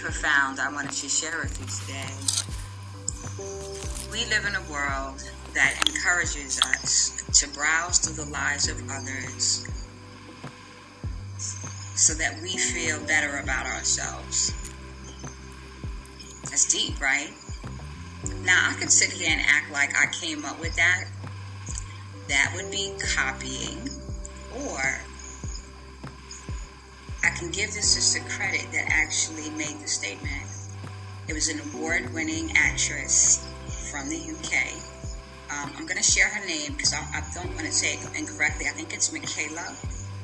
profound I wanted to share with you today. We live in a world that encourages us to browse through the lives of others so that we feel better about ourselves. That's deep, right? Now, I could sit here and act like I came up with that. That would be copying. Or I can give this just sister credit that actually made the statement. It was an award winning actress from the UK. Um, I'm going to share her name because I, I, don't want to say it incorrectly. I think it's Michaela.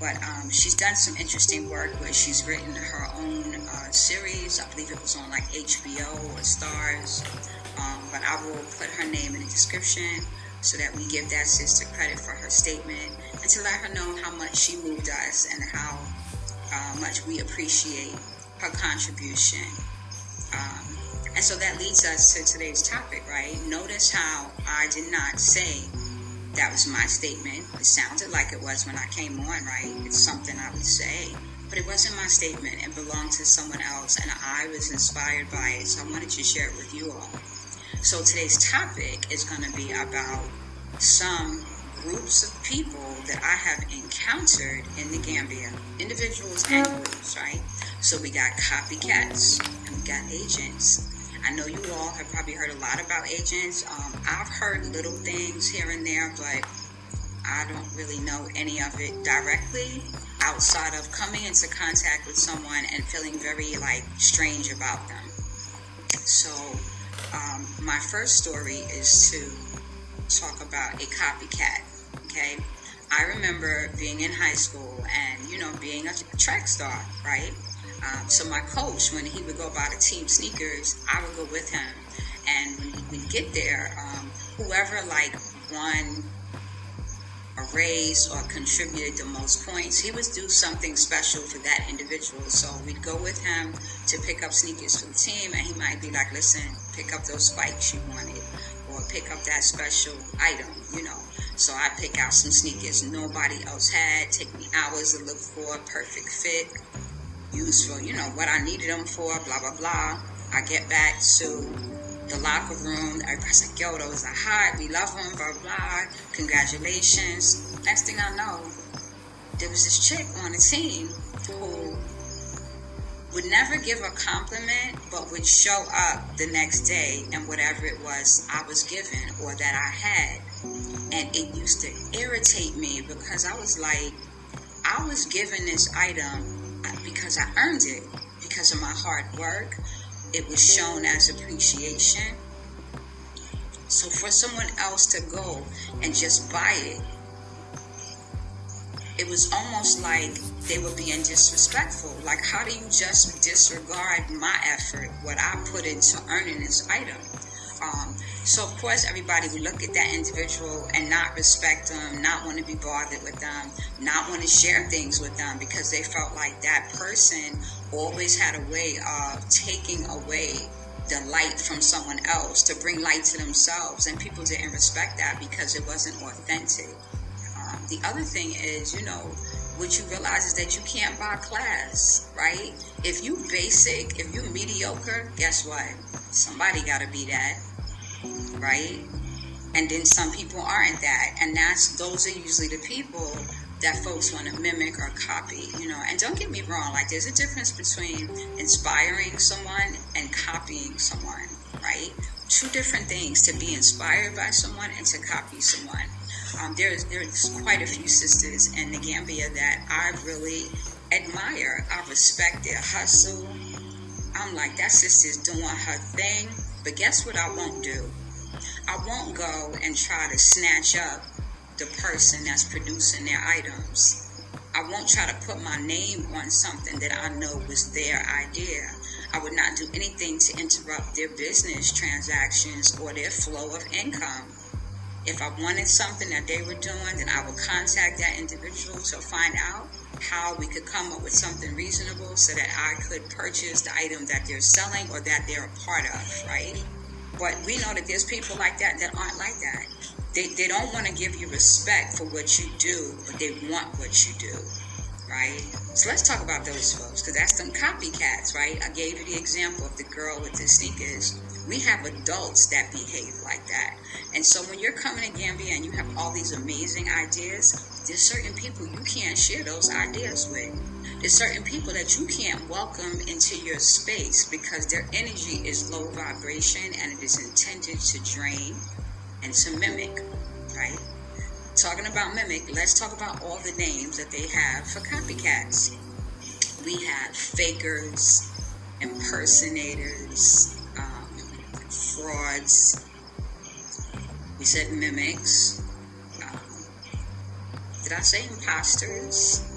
But um, she's done some interesting work where she's written her own uh, series. I believe it was on like HBO or Starz. Um, but I will put her name in the description so that we give that sister credit for her statement and to let her know how much she moved us and how uh, much we appreciate her contribution. Um, and so that leads us to today's topic, right? Notice how I did not say that was my statement. It sounded like it was when I came on, right? It's something I would say. But it wasn't my statement. It belonged to someone else, and I was inspired by it. So I wanted to share it with you all. So today's topic is going to be about some groups of people that I have encountered in the Gambia, individuals and groups, right? So we got copycats and we got agents. I know you all have probably heard a lot about agents. Um, I've heard little things here and there, but I don't really know any of it directly outside of coming into contact with someone and feeling very like strange about them. So, um, my first story is to talk about a copycat. Okay, I remember being in high school and you know being a track star, right? Um, so my coach, when he would go buy the team sneakers, I would go with him. And when we get there, um, whoever like won a race or contributed the most points, he would do something special for that individual. So we'd go with him to pick up sneakers for the team, and he might be like, "Listen, pick up those spikes you wanted, or pick up that special item," you know. So I pick out some sneakers nobody else had. Take me hours to look for a perfect fit used for, you know, what I needed them for, blah, blah, blah. I get back to the locker room. Everybody's like, yo, those are hot. We love them, blah, blah. Congratulations. Next thing I know, there was this chick on the team who would never give a compliment, but would show up the next day and whatever it was I was given or that I had. And it used to irritate me because I was like, I was given this item because I earned it because of my hard work. It was shown as appreciation. So for someone else to go and just buy it, it was almost like they were being disrespectful. Like, how do you just disregard my effort, what I put into earning this item? Um, so of course everybody would look at that individual and not respect them, not want to be bothered with them, not want to share things with them because they felt like that person always had a way of taking away the light from someone else to bring light to themselves and people didn't respect that because it wasn't authentic. Um, the other thing is, you know, what you realize is that you can't buy class, right? If you basic, if you mediocre, guess what? Somebody got to be that right? And then some people aren't that. And that's those are usually the people that folks want to mimic or copy, you know. And don't get me wrong, like there's a difference between inspiring someone and copying someone, right? Two different things to be inspired by someone and to copy someone. Um, there's there's quite a few sisters in the Gambia that I really admire. I respect their hustle. I'm like that sister's doing her thing, but guess what I won't do? I won't go and try to snatch up the person that's producing their items. I won't try to put my name on something that I know was their idea. I would not do anything to interrupt their business transactions or their flow of income. If I wanted something that they were doing, then I would contact that individual to find out how we could come up with something reasonable so that I could purchase the item that they're selling or that they're a part of, right? But we know that there's people like that that aren't like that. They, they don't want to give you respect for what you do, but they want what you do, right? So let's talk about those folks because that's some copycats, right? I gave you the example of the girl with the sneakers. We have adults that behave like that. And so when you're coming to Gambia and you have all these amazing ideas, there's certain people you can't share those ideas with. There's certain people that you can't welcome into your space because their energy is low vibration and it is intended to drain and to mimic, right? Talking about mimic, let's talk about all the names that they have for copycats. We have fakers, impersonators, frauds. We said mimics. Um, did I say imposters?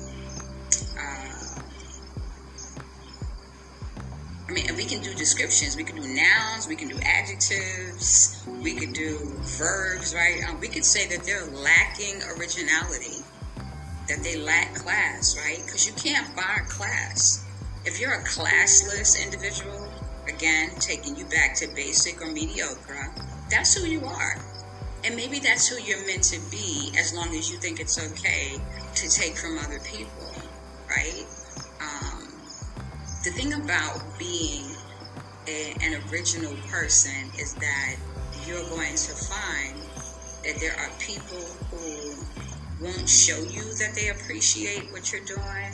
I mean, we can do descriptions, we can do nouns, we can do adjectives, we could do verbs, right? Um, we could say that they're lacking originality, that they lack class, right? Because you can't buy class. If you're a classless individual, again, taking you back to basic or mediocre, that's who you are. And maybe that's who you're meant to be as long as you think it's okay to take from other people, right? Um, the thing about being a, an original person is that you're going to find that there are people who won't show you that they appreciate what you're doing,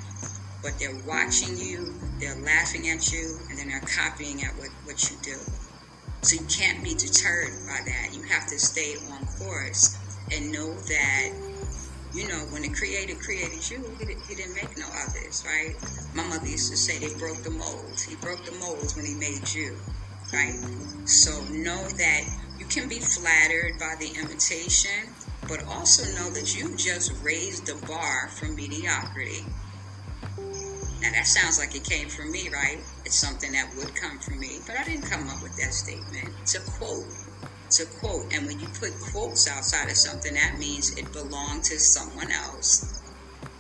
but they're watching you, they're laughing at you, and then they're copying at what, what you do. So you can't be deterred by that. You have to stay on course and know that you know, when the Creator created you, he, he didn't make no others, right? My mother used to say they broke the molds. He broke the molds when he made you, right? So know that you can be flattered by the imitation, but also know that you just raised the bar from mediocrity. Now that sounds like it came from me, right? It's something that would come from me, but I didn't come up with that statement. It's a quote It's a quote. And when you put quotes outside of something, that means it belonged to someone else,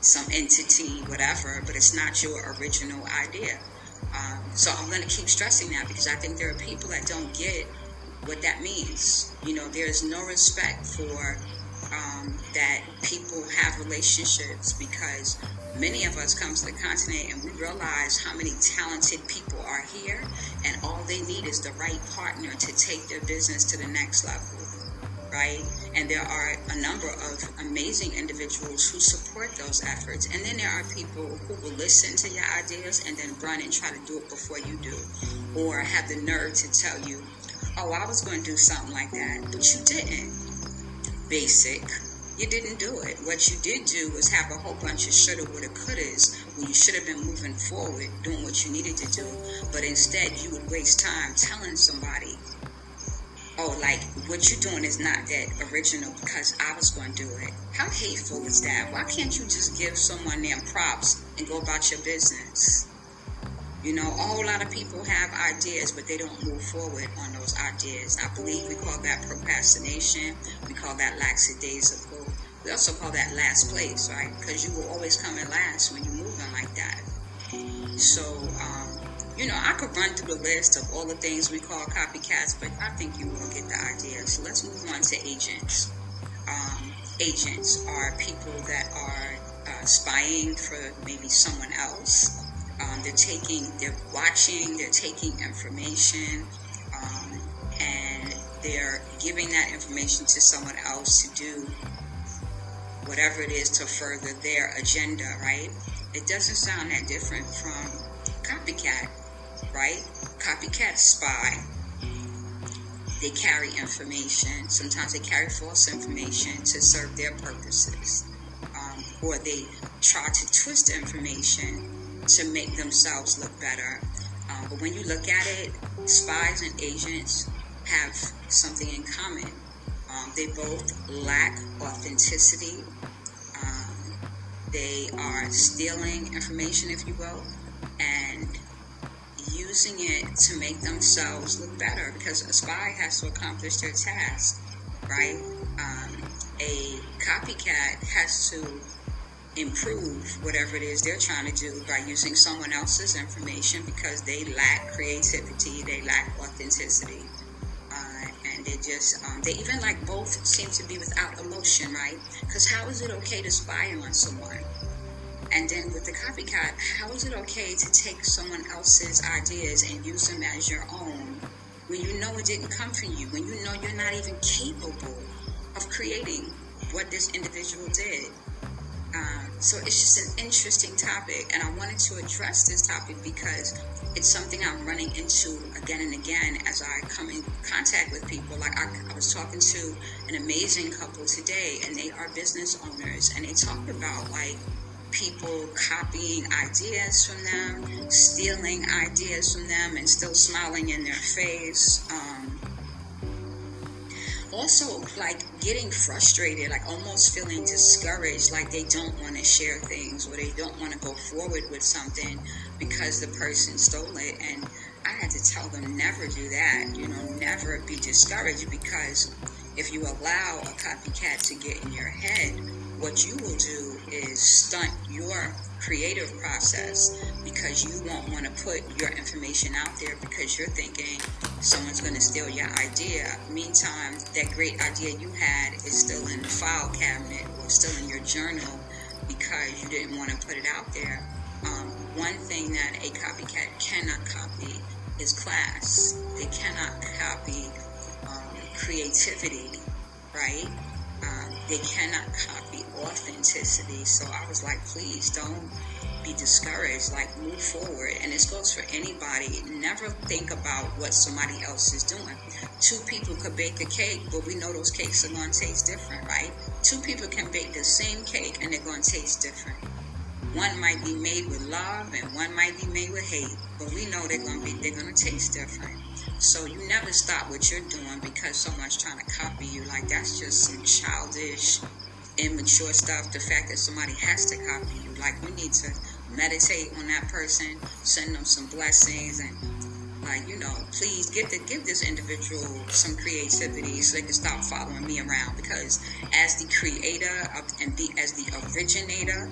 some entity, whatever, but it's not your original idea. Um, so I'm going to keep stressing that because I think there are people that don't get what that means. You know, there's no respect for that people have relationships because many of us come to the continent and we realize how many talented people are here and all they need is the right partner to take their business to the next level right? And there are a number of amazing individuals who support those efforts. And then there are people who will listen to your ideas and then run and try to do it before you do or have the nerve to tell you oh i was going to do something like that but you didn't. Basic you didn't do it. What you did do was have a whole bunch of shoulda, woulda, couldas when you should have been moving forward, doing what you needed to do. But instead, you would waste time telling somebody, oh, like, what you're doing is not that original because I was going to do it. How hateful is that? Why can't you just give someone their props and go about your business? You know, a whole lot of people have ideas, but they don't move forward on those ideas. I believe we call that procrastination. We call that lackadaisical. We also call that last place, right? Because you will always come in last when you're moving like that. So, um, you know, I could run through the list of all the things we call copycats, but I think you will get the idea. So let's move on to agents. Um, agents are people that are uh, spying for maybe someone else um, they're taking, they're watching, they're taking information, um, and they're giving that information to someone else to do whatever it is to further their agenda, right? It doesn't sound that different from copycat, right? Copycat spy. They carry information. Sometimes they carry false information to serve their purposes. Um, or they try to twist information to make themselves look better. Um, but when you look at it, spies and agents have something in common. Um, they both lack authenticity. Um, they are stealing information, if you will, and using it to make themselves look better because a spy has to accomplish their task, right? Um, a copycat has to improve whatever it is they're trying to do by using someone else's information because they lack creativity, they lack authenticity. They just, um, they even like both seem to be without emotion, right? Because how is it okay to spy on someone? And then with the copycat, how is it okay to take someone else's ideas and use them as your own when you know it didn't come from you, when you know you're not even capable of creating what this individual did? So it's just an interesting topic, and I wanted to address this topic because it's something I'm running into again and again as I come in contact with people. Like I, I was talking to an amazing couple today, and they are business owners, and they talked about like people copying ideas from them, stealing ideas from them, and still smiling in their face. Um, also like getting frustrated, like almost feeling discouraged, like they don't want to share things or they don't want to go forward with something because the person stole it. And I had to tell them never do that, you know, never be discouraged because if you allow a copycat to get in your head, what you will do is stunt your creative process because you won't want to put your information out there because you're thinking someone's going to steal your idea. Meantime, that great idea you had is still in the file cabinet or still in your journal because you didn't want to put it out there. Um, one thing that a copycat cannot copy is class. They cannot copy um, creativity, right? Um, they cannot copy authenticity. So I was like, please don't be discouraged. Like, move forward. And this goes for anybody. Never think about what somebody else is doing. Two people could bake a cake, but we know those cakes are going to taste different, right? Two people can bake the same cake and they're going to taste different. One might be made with love and one might be made with hate, but we know they're going to be they're going to taste different. So you never stop what you're doing because someone's trying to copy you. Like that's just some childish, immature stuff. The fact that somebody has to copy you. Like we need to meditate on that person, send them some blessings, and like you know, please give the give this individual some creativity so they can stop following me around. Because as the creator of, and the as the originator,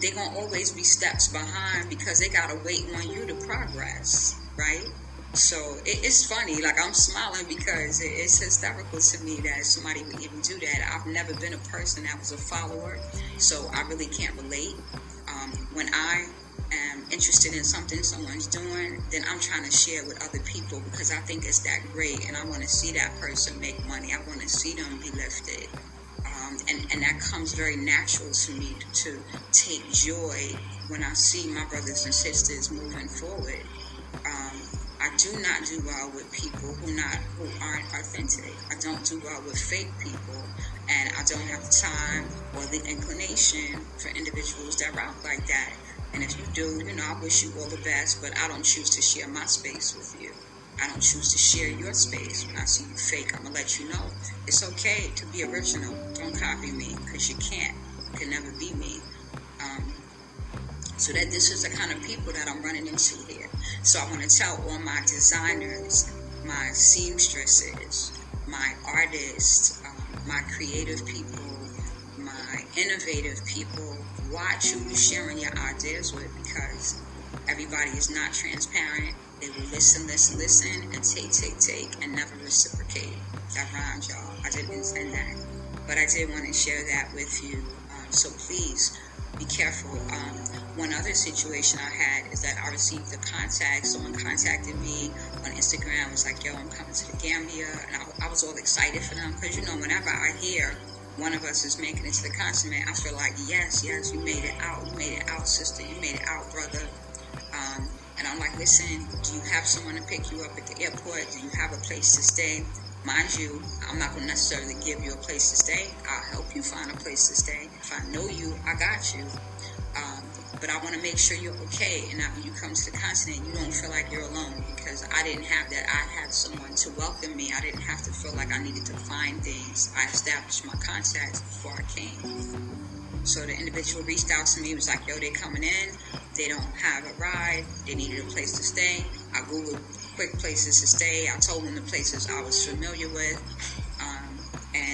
they're gonna always be steps behind because they gotta wait on you to progress, right? So it, it's funny, like I'm smiling because it, it's hysterical to me that somebody would even do that. I've never been a person that was a follower, so I really can't relate. Um, when I am interested in something someone's doing, then I'm trying to share with other people because I think it's that great and I want to see that person make money. I want to see them be lifted. Um, and, and that comes very natural to me to, take joy when I see my brothers and sisters moving forward. Um, do not do well with people who not who aren't authentic. I don't do well with fake people, and I don't have the time or the inclination for individuals that rock like that. And if you do, you know, I wish you all the best, but I don't choose to share my space with you. I don't choose to share your space. When I see you fake, I'm gonna let you know it's okay to be original. Don't copy me because you can't. You can never be me. So that this is the kind of people that I'm running into here. So I want to tell all my designers, my seamstresses, my artists, um, my creative people, my innovative people, watch who you're sharing your ideas with because everybody is not transparent. They will listen, listen, listen, and take, take, take, and never reciprocate. That rhymes, y'all. I didn't intend that. But I did want to share that with you. Um, so please be careful. Um, one other situation I had is that I received a contact. Someone contacted me on Instagram. Was like, "Yo, I'm coming to the Gambia," and I, I was all excited for them because you know, whenever I hear one of us is making it to the continent, I feel like, "Yes, yes, you made it out. You made it out, sister. You made it out, brother." Um, and I'm like, "Listen, do you have someone to pick you up at the airport? Do you have a place to stay?" Mind you, I'm not going to necessarily give you a place to stay. I'll help you find a place to stay. If I know you, I got you. But I want to make sure you're okay and that when you come to the continent, you don't feel like you're alone because I didn't have that. I had someone to welcome me. I didn't have to feel like I needed to find things. I established my contacts before I came. So the individual reached out to me, was like, yo, they coming in. They don't have a ride. They needed a place to stay. I Googled quick places to stay. I told them the places I was familiar with.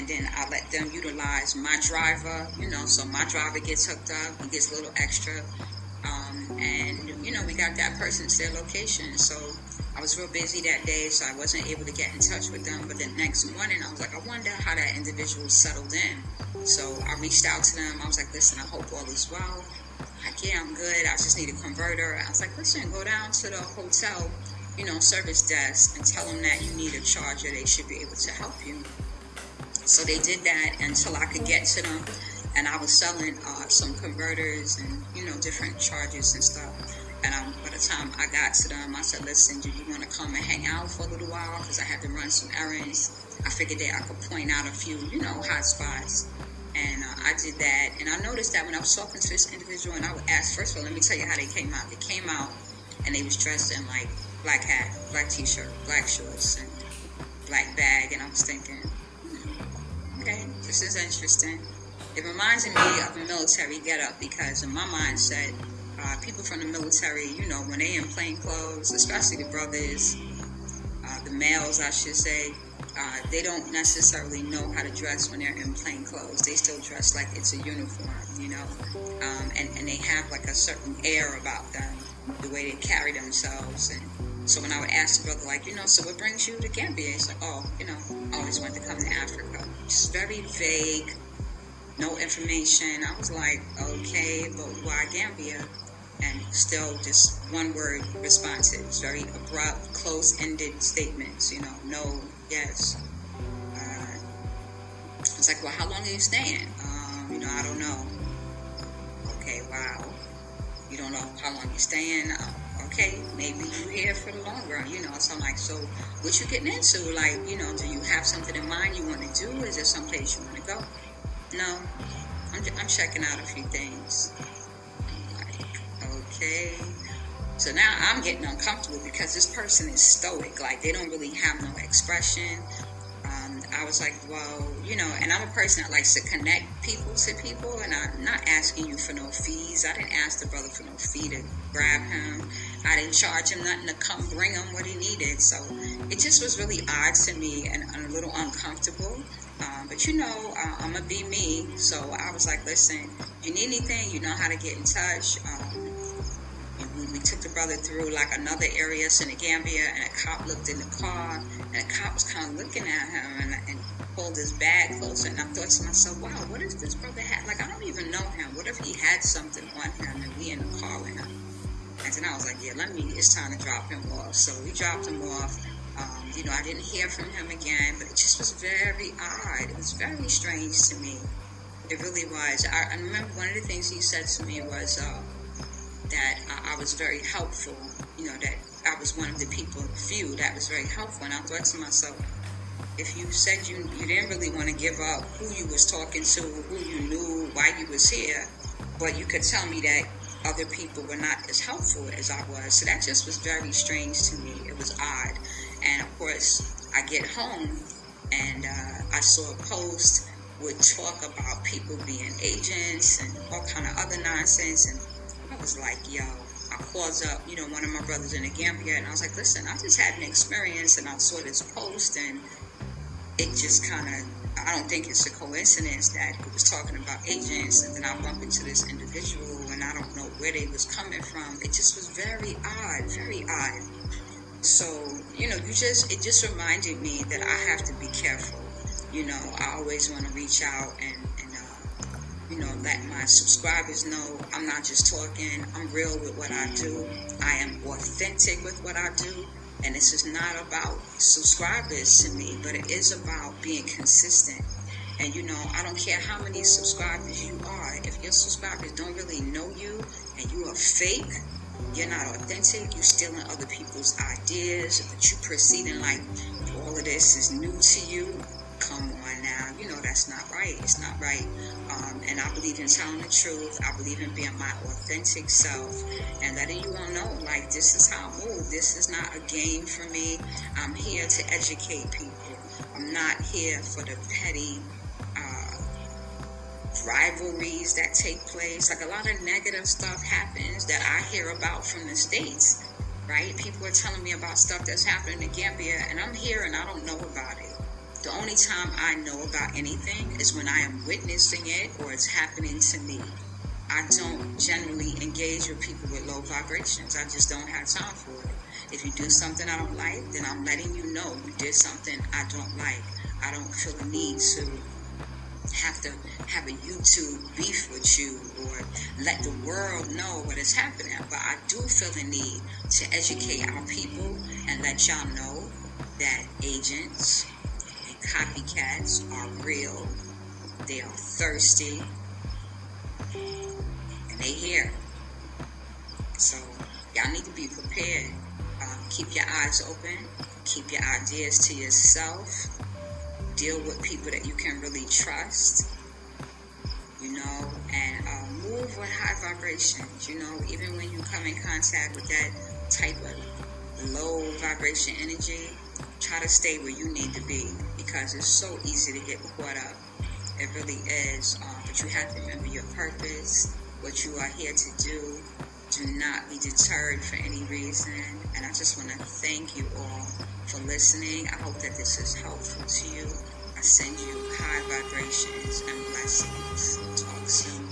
Then I let them utilize my driver, you know, so my driver gets hooked up, he gets a little extra. Um, and, you know, we got that person to their location. So I was real busy that day, so I wasn't able to get in touch with them. But the next morning, I was like, I wonder how that individual settled in. So I reached out to them. I was like, listen, I hope all is well. like, yeah, I'm good. I just need a converter. I was like, listen, go down to the hotel, you know, service desk and tell them that you need a charger. They should be able to help you. So they did that until I could get to them. And I was selling uh, some converters and, you know, different chargers and stuff. And um, by the time I got to them, I said, listen, do you want to come and hang out for a little while? Because I had to run some errands. I figured that I could point out a few, you know, hot spots. And uh, I did that. And I noticed that when I was talking to this individual, and I would ask, first of all, let me tell you how they came out. They came out and they was dressed in like black hat, black t-shirt, black shorts, and black bag. And I was thinking, okay, this is interesting. It reminds me of a military getup because in my mindset, uh, people from the military, you know, when they in plain clothes, especially the brothers, uh, the males, I should say, uh, they don't necessarily know how to dress when they're in plain clothes. They still dress like it's a uniform, you know, um, and, and they have like a certain air about them, the way they carry themselves. And so when I would ask the brother, like, you know, so what brings you to Gambia? He's like, oh, you know, I always wanted to come to Africa. Just very vague, no information. I was like, okay, but why Gambia? and still just one word responses, very abrupt, close ended statements, you know, no, yes. Uh, it's like, well, how long are you staying? Um, you know, I don't know. Okay, wow. You don't know how long you're staying? Uh, okay, maybe you're here for the long run, you know. So I'm like, so what you getting into? Like, you know, do you have something in mind you want to do? Is there some place you want to go? No, I'm, I'm checking out a few things. Okay. So now I'm getting uncomfortable because this person is stoic. Like they don't really have no expression. Um, I was like, well, you know, and I'm a person that likes to connect people to people, and I'm not asking you for no fees. I didn't ask the brother for no fee to grab him. I didn't charge him nothing to come bring him what he needed. So it just was really odd to me and, and a little uncomfortable. Um, but you know, uh, I'm gonna be me. So I was like, listen, need anything, you know how to get in touch. Um, we took the brother through like another area, Senegambia, and a cop looked in the car, and a cop was kind of looking at him and, and pulled his bag closer. And I thought to myself, wow, what if this brother had, like, I don't even know him. What if he had something on him and we in the car with him? And then I was like, yeah, let me, it's time to drop him off. So we dropped him off. Um, you know, I didn't hear from him again, but it just was very odd. It was very strange to me. It really was. I, I remember one of the things he said to me was, uh, that I, I was very helpful. You know, that I was one of the people, few that was very helpful. And I thought to myself, if you said you you didn't really want to give up who you was talking to, who you knew, why you was here, but you could tell me that other people were not as helpful as I was. So that just was very strange to me. It was odd. And of course, I get home and uh, I saw a post would talk about people being agents and all kind of other nonsense and I was like, yo, I called up, you know, one of my brothers in the Gambia, and I was like, listen, I just had an experience, and I saw this post, and it just kind of, I don't think it's a coincidence that he was talking about agents, and then I bump into this individual, and I don't know where they was coming from. It just was very odd, very odd. So, you know, you just, it just reminded me that I have to be careful. You know, I always want to reach out and uh, you know, let my subscribers know I'm not just talking, I'm real with what I do. I am authentic with what I do. And this is not about subscribers to me, but it is about being consistent. And you know, I don't care how many subscribers you are. If your subscribers don't really know you and you are fake, you're not authentic, you're stealing other people's ideas, but you're proceeding like all of this is new to you. Come on now, you know that's not right. It's not right. Um, and I believe in telling the truth. I believe in being my authentic self and letting you all know, like, this is how I move. This is not a game for me. I'm here to educate people. I'm not here for the petty uh, rivalries that take place. Like, a lot of negative stuff happens that I hear about from the States, right? People are telling me about stuff that's happening in Gambia, and I'm here and I don't know about it. The only time I know about anything is when I am witnessing it or it's happening to me. I don't generally engage with people with low vibrations. I just don't have time for it. If you do something I don't like, then I'm letting you know you did something I don't like. I don't feel the need to have to have a YouTube beef with you or let the world know what is happening. But I do feel the need to educate our people and let y'all know that agents copycats are real. They are thirsty. And they here. So y'all need to be prepared. Um, keep your eyes open. Keep your ideas to yourself deal with people that you can really trust, you know, and uh, move with high vibrations, you know, even when you come in contact with that type of low vibration energy, try to stay where you need to be because it's so easy to get caught up. It really is. Uh, but you have to remember your purpose, what you are here to do. Do not be deterred for any reason. And I just want to thank you all for listening. I hope that this is helpful to you. I send you high vibrations and blessings.